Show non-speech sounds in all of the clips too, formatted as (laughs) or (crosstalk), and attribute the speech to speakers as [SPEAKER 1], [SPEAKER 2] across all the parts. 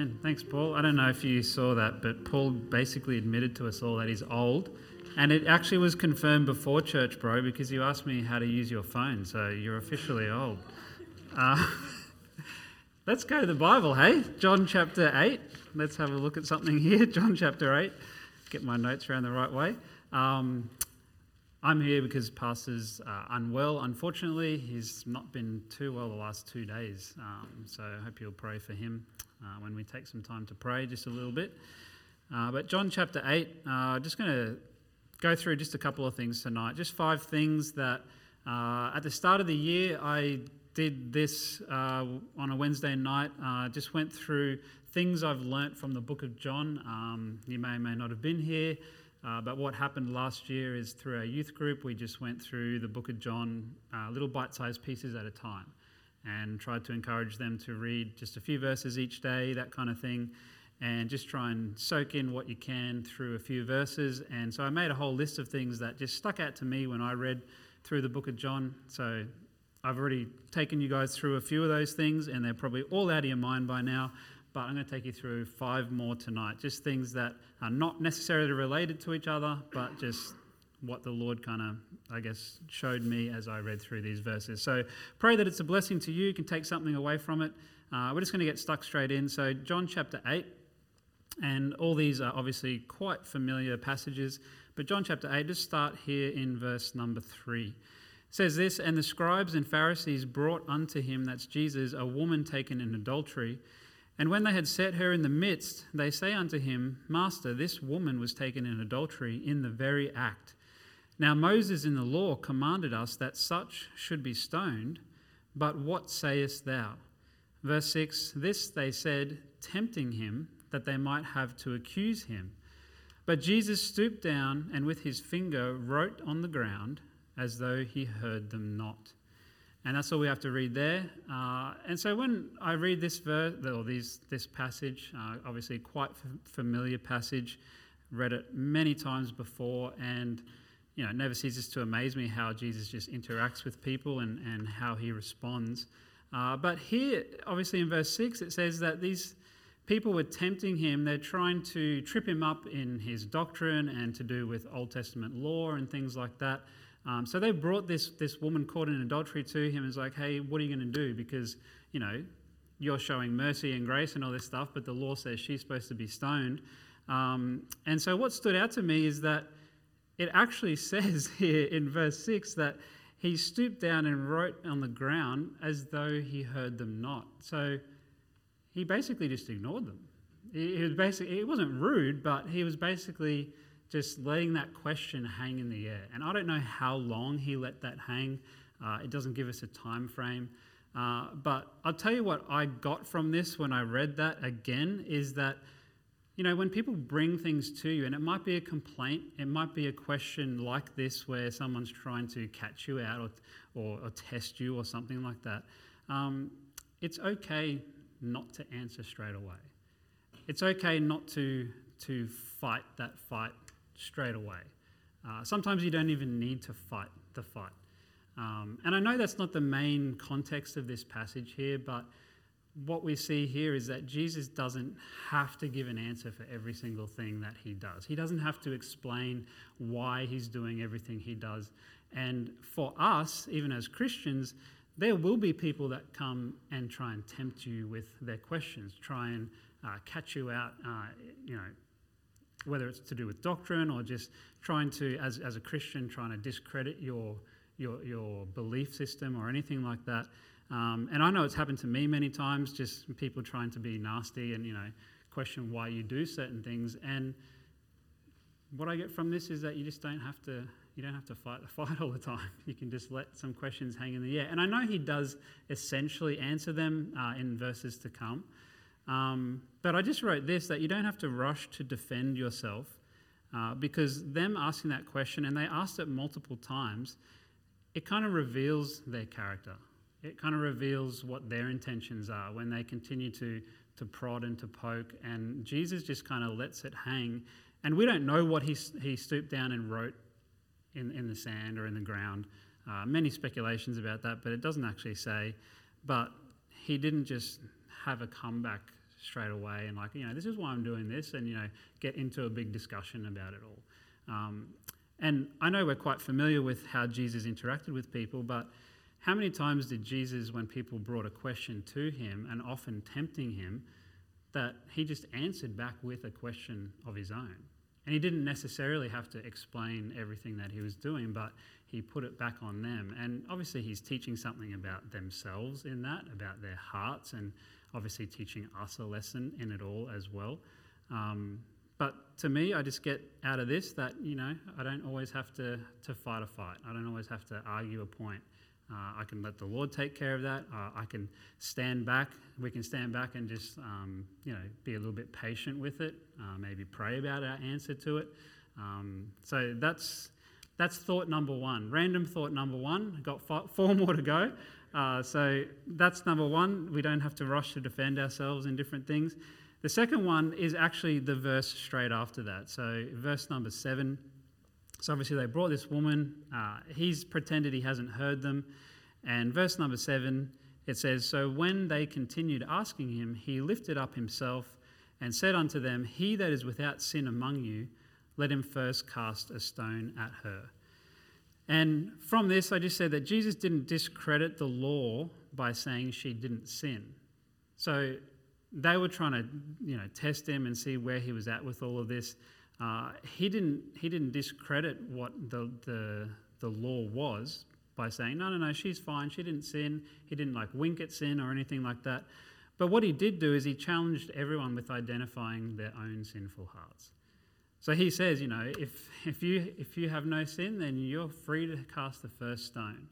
[SPEAKER 1] Amen. Thanks, Paul. I don't know if you saw that, but Paul basically admitted to us all that he's old. And it actually was confirmed before church, bro, because you asked me how to use your phone. So you're officially old. Uh, (laughs) let's go to the Bible, hey? John chapter 8. Let's have a look at something (laughs) here. John chapter 8. Get my notes around the right way. Um, I'm here because Pastor's uh, unwell. Unfortunately, he's not been too well the last two days. Um, so I hope you'll pray for him uh, when we take some time to pray just a little bit. Uh, but John chapter 8, uh, just going to go through just a couple of things tonight. Just five things that uh, at the start of the year I did this uh, on a Wednesday night. just went through things I've learnt from the book of John. Um, you may or may not have been here. Uh, but what happened last year is through our youth group, we just went through the book of John, uh, little bite sized pieces at a time, and tried to encourage them to read just a few verses each day, that kind of thing, and just try and soak in what you can through a few verses. And so I made a whole list of things that just stuck out to me when I read through the book of John. So I've already taken you guys through a few of those things, and they're probably all out of your mind by now but I'm going to take you through five more tonight. Just things that are not necessarily related to each other, but just what the Lord kind of, I guess, showed me as I read through these verses. So pray that it's a blessing to you. You can take something away from it. Uh, we're just going to get stuck straight in. So, John chapter 8, and all these are obviously quite familiar passages, but John chapter 8, just start here in verse number 3. It says this, And the scribes and Pharisees brought unto him, that's Jesus, a woman taken in adultery. And when they had set her in the midst, they say unto him, Master, this woman was taken in adultery in the very act. Now Moses in the law commanded us that such should be stoned, but what sayest thou? Verse 6 This they said, tempting him, that they might have to accuse him. But Jesus stooped down and with his finger wrote on the ground as though he heard them not. And that's all we have to read there. Uh, and so when I read this verse, or these, this passage, uh, obviously quite familiar passage, read it many times before, and you know, it never ceases to amaze me how Jesus just interacts with people and, and how he responds. Uh, but here, obviously in verse 6, it says that these people were tempting him. They're trying to trip him up in his doctrine and to do with Old Testament law and things like that. Um, so they brought this, this woman caught in adultery to him and was like, hey, what are you going to do? Because, you know, you're showing mercy and grace and all this stuff, but the law says she's supposed to be stoned. Um, and so what stood out to me is that it actually says (laughs) here in verse 6 that he stooped down and wrote on the ground as though he heard them not. So he basically just ignored them. He, was basically, it wasn't rude, but he was basically just letting that question hang in the air. And I don't know how long he let that hang. Uh, it doesn't give us a time frame. Uh, but I'll tell you what I got from this when I read that again is that, you know, when people bring things to you, and it might be a complaint, it might be a question like this where someone's trying to catch you out or, or, or test you or something like that, um, it's okay not to answer straight away. It's okay not to, to fight that fight straight away. Uh, sometimes you don't even need to fight the fight. Um, and I know that's not the main context of this passage here, but what we see here is that Jesus doesn't have to give an answer for every single thing that he does. He doesn't have to explain why he's doing everything he does. And for us, even as Christians, there will be people that come and try and tempt you with their questions, try and uh, catch you out, uh, you know, whether it's to do with doctrine or just trying to, as, as a Christian, trying to discredit your, your, your belief system or anything like that. Um, and I know it's happened to me many times, just people trying to be nasty and, you know, question why you do certain things. And what I get from this is that you just don't have to you don't have to fight the (laughs) fight all the time. You can just let some questions hang in the air. And I know he does essentially answer them uh, in verses to come. Um, but I just wrote this that you don't have to rush to defend yourself uh, because them asking that question, and they asked it multiple times, it kind of reveals their character. It kind of reveals what their intentions are when they continue to, to prod and to poke. And Jesus just kind of lets it hang. And we don't know what he, he stooped down and wrote in, in the sand or in the ground. Uh, many speculations about that, but it doesn't actually say. But he didn't just have a comeback straight away and like, you know, this is why I'm doing this, and you know, get into a big discussion about it all. Um, and I know we're quite familiar with how Jesus interacted with people, but how many times did Jesus, when people brought a question to him and often tempting him, that he just answered back with a question of his own? And he didn't necessarily have to explain everything that he was doing, but he put it back on them. And obviously, he's teaching something about themselves in that, about their hearts, and obviously teaching us a lesson in it all as well. Um, but to me, I just get out of this that, you know, I don't always have to, to fight a fight. I don't always have to argue a point. Uh, I can let the Lord take care of that. Uh, I can stand back. We can stand back and just, um, you know, be a little bit patient with it. Uh, maybe pray about our answer to it. Um, so that's that's thought number one. Random thought number one. Got four (laughs) more to go. Uh, so that's number one. We don't have to rush to defend ourselves in different things. The second one is actually the verse straight after that. So verse number seven. So obviously they brought this woman. Uh, he's pretended he hasn't heard them. And verse number seven, it says, So when they continued asking him, he lifted up himself and said unto them, He that is without sin among you, let him first cast a stone at her. And from this, I just said that Jesus didn't discredit the law by saying she didn't sin. So they were trying to, you know, test him and see where he was at with all of this. Uh, he didn't he didn't discredit what the, the the law was by saying no no no she's fine. She didn't sin. He didn't like wink at sin or anything like that. But what he did do is he challenged everyone with identifying their own sinful hearts. So he says you know if if you if you have no sin then you're free to cast the first stone.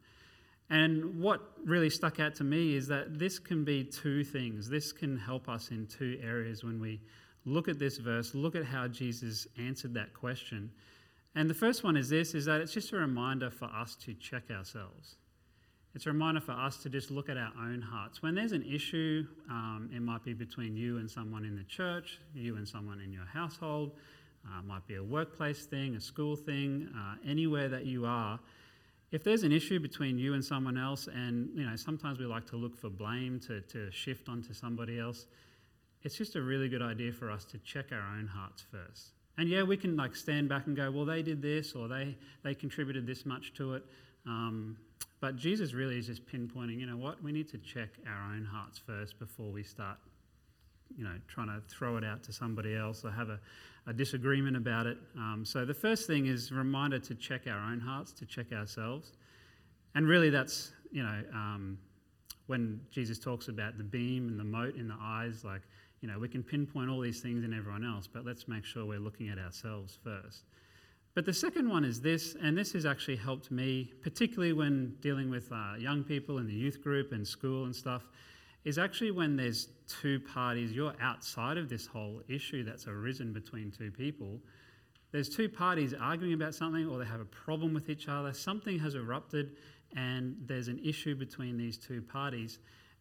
[SPEAKER 1] And what really stuck out to me is that this can be two things. This can help us in two areas when we look at this verse, look at how Jesus answered that question. And the first one is this is that it's just a reminder for us to check ourselves. It's a reminder for us to just look at our own hearts. When there's an issue, um, it might be between you and someone in the church, you and someone in your household, uh, might be a workplace thing, a school thing, uh, anywhere that you are. If there's an issue between you and someone else, and you know sometimes we like to look for blame to, to shift onto somebody else, it's just a really good idea for us to check our own hearts first. And yeah, we can like stand back and go, well, they did this or they, they contributed this much to it. Um, but Jesus really is just pinpointing, you know what, we need to check our own hearts first before we start, you know, trying to throw it out to somebody else or have a, a disagreement about it. Um, so the first thing is reminder to check our own hearts, to check ourselves. And really that's, you know, um, when Jesus talks about the beam and the mote in the eyes, like you know, we can pinpoint all these things in everyone else, but let's make sure we're looking at ourselves first. But the second one is this, and this has actually helped me, particularly when dealing with uh, young people in the youth group and school and stuff, is actually when there's two parties, you're outside of this whole issue that's arisen between two people. There's two parties arguing about something, or they have a problem with each other, something has erupted, and there's an issue between these two parties.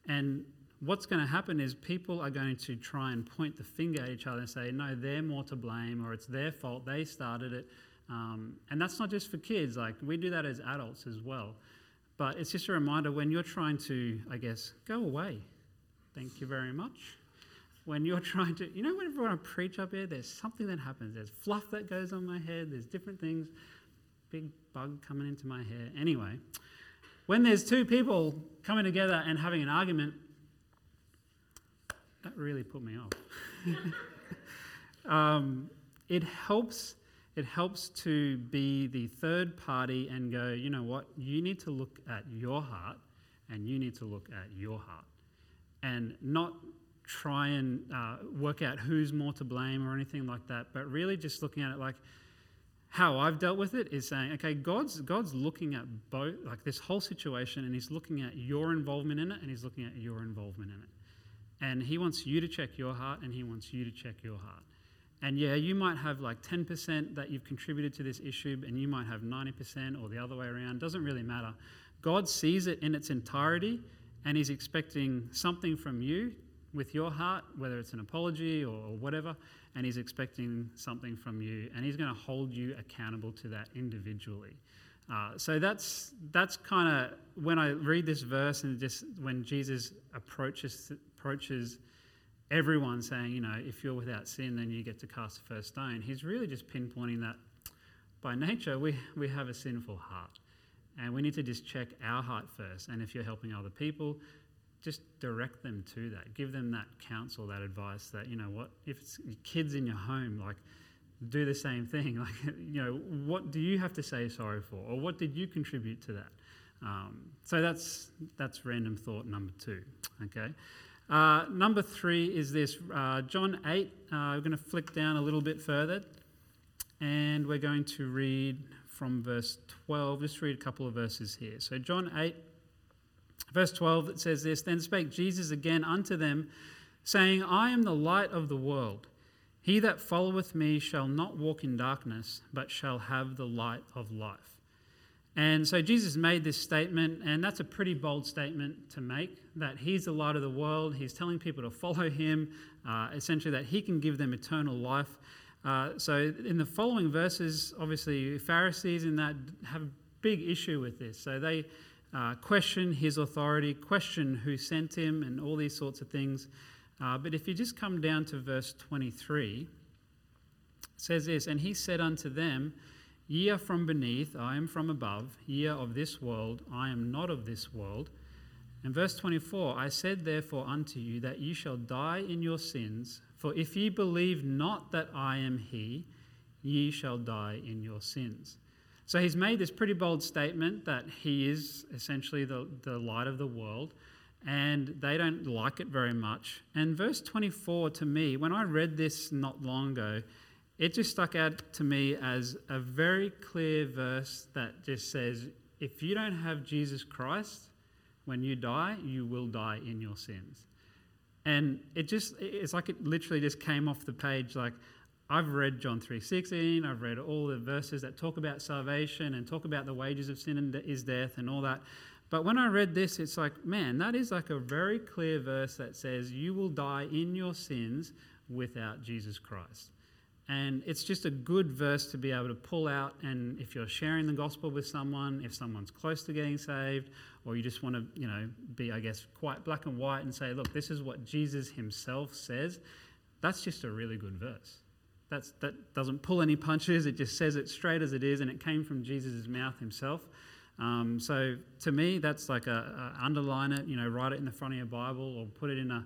[SPEAKER 1] And what's going to happen is people are going to try and point the finger at each other and say, no, they're more to blame or it's their fault, they started it. Um, and that's not just for kids, like we do that as adults as well. But it's just a reminder when you're trying to, I guess, go away. Thank you very much. When you're (laughs) trying to, you know, whenever I preach up here, there's something that happens. There's fluff that goes on my head, there's different things, big bug coming into my hair. Anyway, when there's two people coming together and having an argument, that really put me off. (laughs) um, it helps. It helps to be the third party and go. You know what? You need to look at your heart, and you need to look at your heart, and not try and uh, work out who's more to blame or anything like that. But really, just looking at it like how I've dealt with it is saying, okay, God's God's looking at both, like this whole situation, and He's looking at your involvement in it, and He's looking at your involvement in it. And He wants you to check your heart, and He wants you to check your heart. And yeah, you might have like 10% that you've contributed to this issue, and you might have 90% or the other way around. Doesn't really matter. God sees it in its entirety, and He's expecting something from you with your heart, whether it's an apology or whatever, and He's expecting something from you, and He's going to hold you accountable to that individually. Uh, so that's that's kind of when I read this verse and just when Jesus approaches approaches everyone saying, you know, if you're without sin, then you get to cast the first stone. He's really just pinpointing that by nature, we, we have a sinful heart. And we need to just check our heart first. And if you're helping other people, just direct them to that. Give them that counsel, that advice that, you know what, if it's kids in your home, like, do the same thing. (laughs) Like, you know, what do you have to say sorry for? Or what did you contribute to that? Um, so that's, that's random thought number two. Okay. Uh, number three is this uh, John 8. Uh, we're going to flick down a little bit further and we're going to read from verse 12. Just read a couple of verses here. So, John 8, verse 12, it says this Then spake Jesus again unto them, saying, I am the light of the world. He that followeth me shall not walk in darkness, but shall have the light of life. And so Jesus made this statement, and that's a pretty bold statement to make that he's the light of the world. He's telling people to follow him, uh, essentially, that he can give them eternal life. Uh, so, in the following verses, obviously, Pharisees in that have a big issue with this. So, they uh, question his authority, question who sent him, and all these sorts of things. Uh, but if you just come down to verse 23, it says this And he said unto them, Ye are from beneath, I am from above. Ye are of this world, I am not of this world. And verse 24 I said therefore unto you that ye shall die in your sins, for if ye believe not that I am He, ye shall die in your sins. So he's made this pretty bold statement that he is essentially the, the light of the world, and they don't like it very much. And verse 24 to me, when I read this not long ago, it just stuck out to me as a very clear verse that just says, if you don't have Jesus Christ, when you die, you will die in your sins. And it just, it's like it literally just came off the page. Like, I've read John 3.16, I've read all the verses that talk about salvation and talk about the wages of sin and is death and all that. But when I read this, it's like, man, that is like a very clear verse that says you will die in your sins without Jesus Christ. And it's just a good verse to be able to pull out. And if you're sharing the gospel with someone, if someone's close to getting saved, or you just want to, you know, be, I guess, quite black and white and say, look, this is what Jesus himself says, that's just a really good verse. That's, that doesn't pull any punches, it just says it straight as it is, and it came from Jesus' mouth himself. Um, so to me, that's like a, a, underline it, you know, write it in the front of your Bible or put it in a,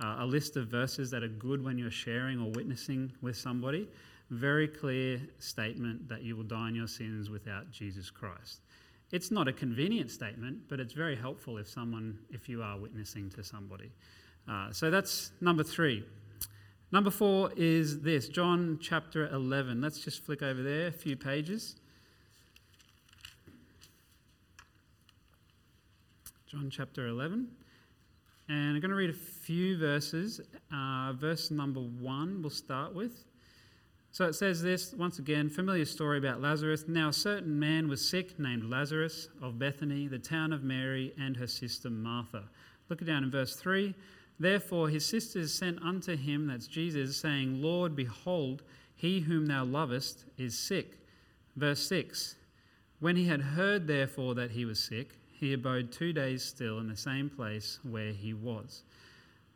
[SPEAKER 1] uh, a list of verses that are good when you're sharing or witnessing with somebody. Very clear statement that you will die in your sins without Jesus Christ. It's not a convenient statement, but it's very helpful if someone, if you are witnessing to somebody. Uh, so that's number three. Number four is this John chapter 11. Let's just flick over there a few pages. John chapter 11. And I'm going to read a few verses. Uh, verse number one, we'll start with. So it says this once again, familiar story about Lazarus. Now, a certain man was sick named Lazarus of Bethany, the town of Mary, and her sister Martha. Look down in verse 3. Therefore, his sisters sent unto him, that's Jesus, saying, Lord, behold, he whom thou lovest is sick. Verse 6. When he had heard, therefore, that he was sick, he abode two days still in the same place where he was.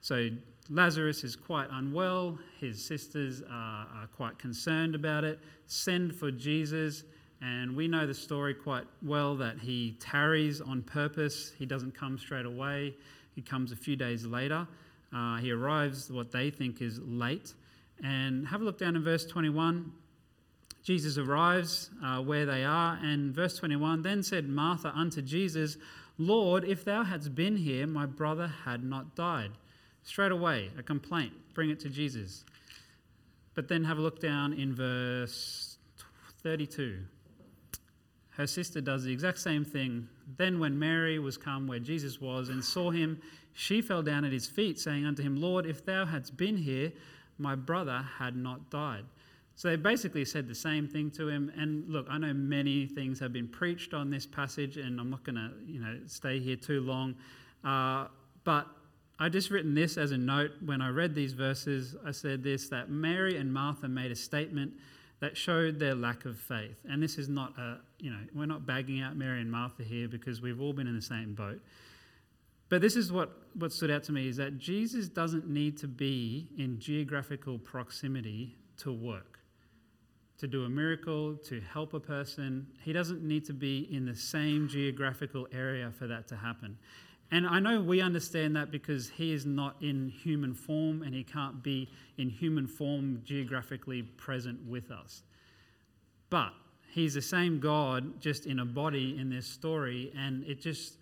[SPEAKER 1] So Lazarus is quite unwell. His sisters are, are, quite concerned about it. Send for Jesus. And we know the story quite well that he tarries on purpose. He doesn't come straight away, he comes a few days later. Uh, he arrives what they think is late. And have a look down in verse 21. Jesus arrives uh, where they are, and verse 21 Then said Martha unto Jesus, Lord, if thou hadst been here, my brother had not died. Straight away, a complaint. Bring it to Jesus. But then have a look down in verse 32. Her sister does the exact same thing. Then, when Mary was come where Jesus was and saw him, she fell down at his feet, saying unto him, Lord, if thou hadst been here, my brother had not died. So they basically said the same thing to him. And look, I know many things have been preached on this passage, and I'm not going to, you know, stay here too long. Uh, but I just written this as a note when I read these verses. I said this that Mary and Martha made a statement that showed their lack of faith. And this is not a, you know, we're not bagging out Mary and Martha here because we've all been in the same boat. But this is what, what stood out to me is that Jesus doesn't need to be in geographical proximity to work, to do a miracle, to help a person. He doesn't need to be in the same geographical area for that to happen. And I know we understand that because he is not in human form and he can't be in human form geographically present with us. But he's the same God just in a body in this story and it just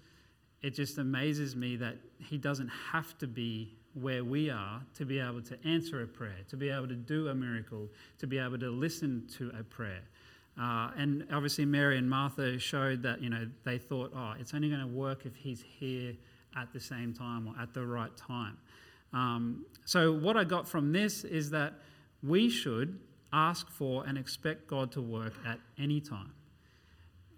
[SPEAKER 1] it just amazes me that he doesn't have to be where we are to be able to answer a prayer, to be able to do a miracle, to be able to listen to a prayer. Uh, and obviously, Mary and Martha showed that you know they thought, oh, it's only going to work if he's here at the same time or at the right time. Um, so, what I got from this is that we should ask for and expect God to work at any time.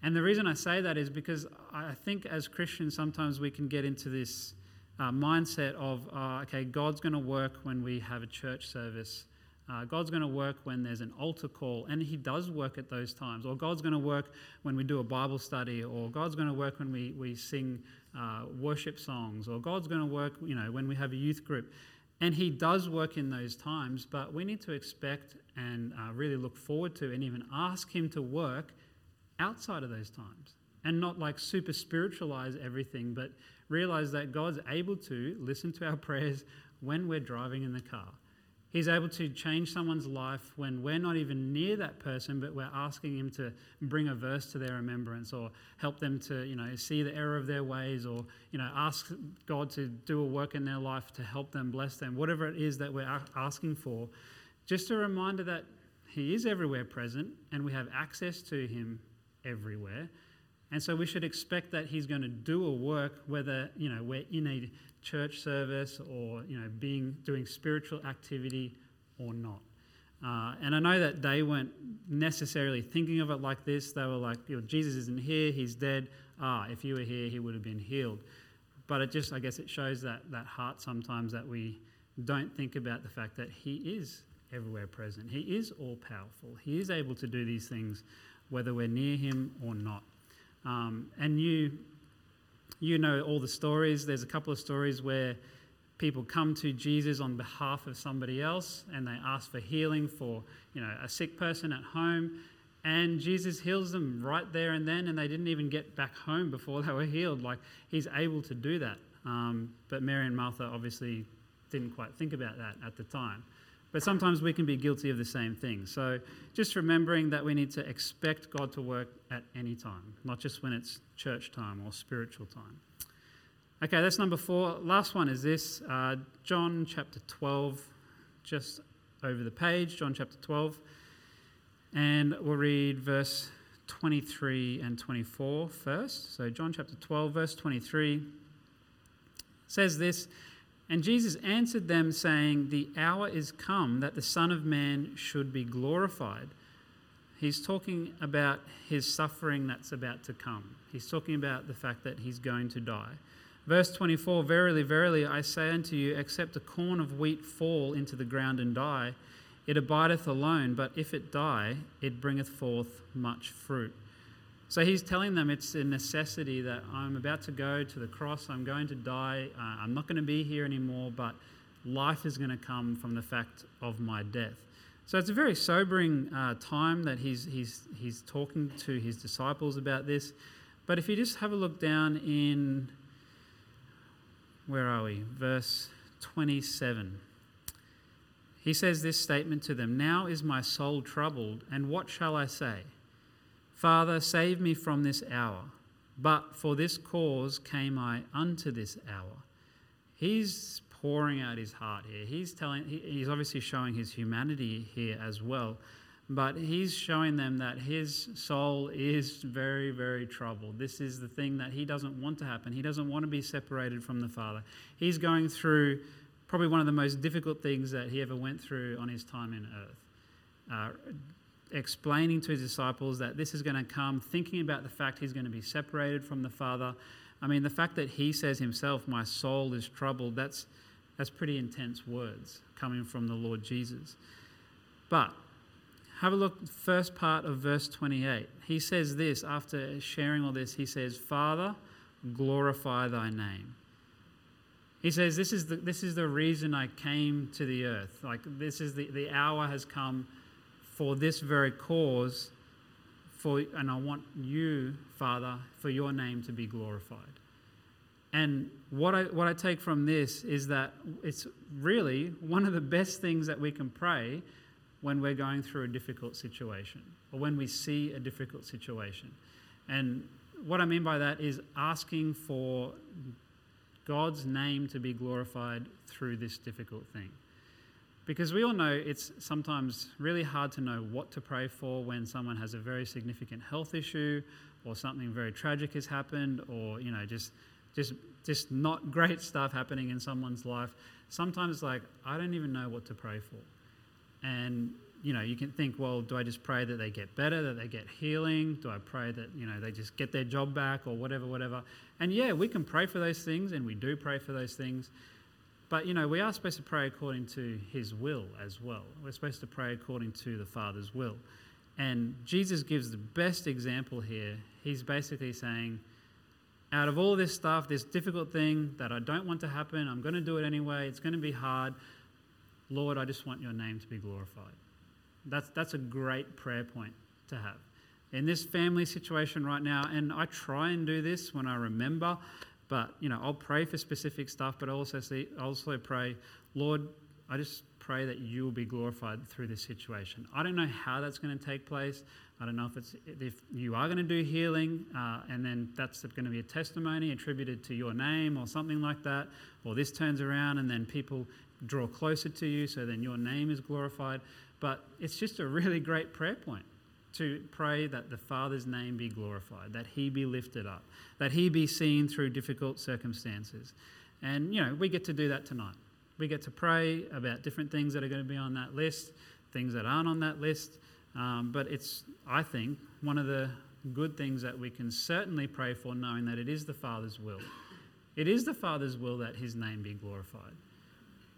[SPEAKER 1] And the reason I say that is because I think as Christians, sometimes we can get into this uh, mindset of, uh, okay, God's going to work when we have a church service. Uh, God's going to work when there's an altar call, and He does work at those times. Or God's going to work when we do a Bible study, or God's going to work when we, we sing uh, worship songs, or God's going to work, you know, when we have a youth group. And He does work in those times, but we need to expect and uh, really look forward to and even ask Him to work outside of those times. And not like super spiritualize everything, but realize that God's able to listen to our (laughs) prayers when we're driving in the car He's able to change someone's life when we're not even near that person, but we're asking Him to bring a verse to their remembrance or help them to, you know, see the error of their ways or, you know, ask God to do a work in their life to help them, bless them, whatever it is that we're asking for. Just a reminder that He is everywhere present and we have access to Him everywhere. And so we should expect that He's going to do a work, whether, you know, we're in a church service or you know being doing spiritual activity or not. Uh, and I know that they weren't necessarily thinking of it like this. They were like, Jesus isn't here, he's dead. Ah, if you were here, he would have been healed. But it just, I guess, it shows that, that heart sometimes that we don't think about the fact that he is everywhere present. He is all powerful. He is able to do these things whether we're near him or not. Um, and you you know all the stories. There's a couple of stories where people come to Jesus on behalf of somebody else and they ask for healing for, you know, a sick person at home and Jesus heals them right there and then and they didn't even get back home before they were healed. Like he's able to do that. Um, but Mary and Martha obviously didn't quite think about that at the time. But sometimes we can be guilty of the same thing. So just remembering that we need to expect God to work at any time, not just when it's church time or spiritual time. Okay, that's number four. Last one is this uh, John chapter 12, just over the page, John chapter 12. And we'll read verse 23 and 24 first. So, John chapter 12, verse 23 says this and Jesus answered them, saying, The hour is come that the Son of Man should be glorified. He's talking about his suffering that's about to come. He's talking about the fact that he's going to die. Verse 24 Verily, verily, I say unto you, except a corn of wheat fall into the ground and die, it abideth alone, but if it die, it bringeth forth much fruit. So he's telling them it's a necessity that I'm about to go to the cross, I'm going to die, uh, I'm not going to be here anymore, but life is going to come from the fact of my death. So it's a very sobering uh, time that he's, he's, he's talking to his disciples about this. But if you just have a look down in, where are we? Verse 27. He says this statement to them Now is my soul troubled, and what shall I say? Father, save me from this hour. But for this cause came I unto this hour. He's pouring out his heart here. He's telling he's obviously showing his humanity here as well. But he's showing them that his soul is very, very troubled. This is the thing that he doesn't want to happen. He doesn't want to be separated from the Father. He's going through probably one of the most difficult things that he ever went through on his time in earth. Uh, explaining to his disciples that this is going to come, thinking about the fact he's going to be separated from the Father. I mean, the fact that he says himself, My soul is troubled, that's, that's pretty intense words coming from the Lord Jesus. But have a look, first part of verse 28. He says this after sharing all this, he says, Father, glorify thy name. He says, This is the, this is the reason I came to the earth. Like, this is the, the hour has come for this very cause, for, and I want you, Father, for your name to be glorified. And what I, what I take from this is that it's really one of the best things that we can pray when we're going through a difficult situation or when we see a difficult situation. And what I mean by that is asking for God's name to be glorified through this difficult thing. Because we all know it's sometimes really hard to know what to pray for when someone has a very significant health issue or something very tragic has happened or, you know, just just just not (laughs) great stuff happening in someone's life. Sometimes like I don't even know what to pray for. And you know, you can think, well, do I just pray that they get better, that they get healing? Do I pray that, you know, they just get their job back or whatever, whatever? And yeah, we can pray for those things and we do pray for those things. But, you know, we are supposed to pray according to his will as well. We're supposed to pray according to the Father's will. And Jesus gives the best example here. He's basically saying, out of all this stuff, this difficult thing that I don't want to happen, I'm going to do it anyway, it's going to be hard. Lord, I just want your name to be glorified. That's, that's a great prayer point to have. In this family situation right now, and I try and do this when I remember, but you know, I'll pray for specific stuff, but I also see, also pray, Lord, I just pray that you will be glorified through this situation. I don't know how that's going to take place. I don't know if it's if you are going to do healing, uh, and then that's going to be a testimony attributed to your name or something like that, or this turns around and then people draw closer to you, so then your name is glorified. But it's just a really great prayer point to pray that the Father's name be glorified, that he be lifted up, that he be seen through difficult circumstances. And, you know, we get to do that tonight. We get to pray about different things that are going to be on that list, things that aren't on that list. Um, but it's, I think, one of the good things that we can certainly pray for, knowing that it is the Father's will. It is the Father's will that his name be glorified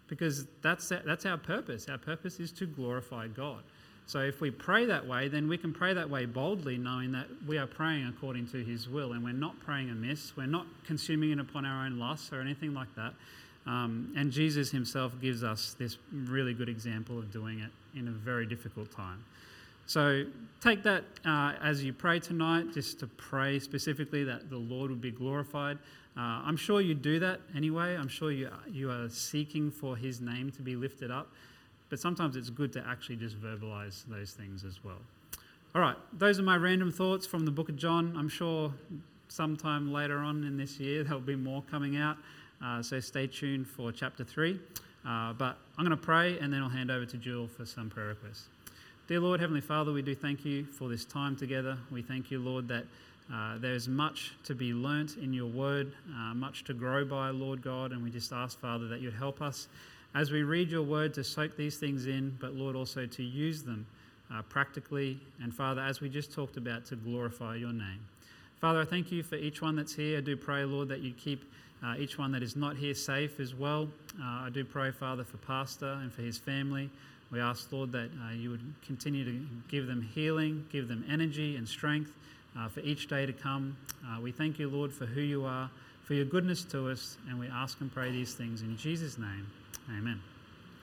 [SPEAKER 1] because that's, that's our purpose. Our purpose is to glorify God. So if we pray that way, then we can pray that way boldly, knowing that we are praying according to His will and we're not praying amiss. We're not consuming it upon our own lusts or anything like that. Um, and Jesus Himself gives us this really good example of doing it in a very difficult time. So take that uh, as you pray tonight, just to pray specifically that the Lord would be glorified. Uh, I'm sure you do that anyway. I'm sure you, you are seeking for His name to be lifted up. But sometimes it's good to actually just verbalize those things as well. All right, those are my random thoughts from the book of John. I'm sure sometime later on in this year there'll be more coming out. Uh, so stay tuned for chapter 3. Uh, but I'm going to pray and then I'll hand over to Jill for some prayer requests. Dear Lord, Heavenly Father, we do thank you for this time together. We thank you, Lord, that uh, there's much to be learnt in your word, uh, much to grow by, Lord God, and we just ask, Father, that you'd help us as we read your word to soak these things in, but Lord, also to use them uh, practically, and Father, as we just talked about, to glorify your name. Father, I thank you for each one that's here. I do pray, Lord, that you keep uh, each one that is not here safe as well. Uh, I do pray, Father, for Pastor and for his family. We ask, Lord, that uh, you would continue to give them healing, give them energy and strength uh, for each day to come. Uh, we thank you, Lord, for who you are, for your goodness to us, and we ask and pray these things in Jesus' name. Amen.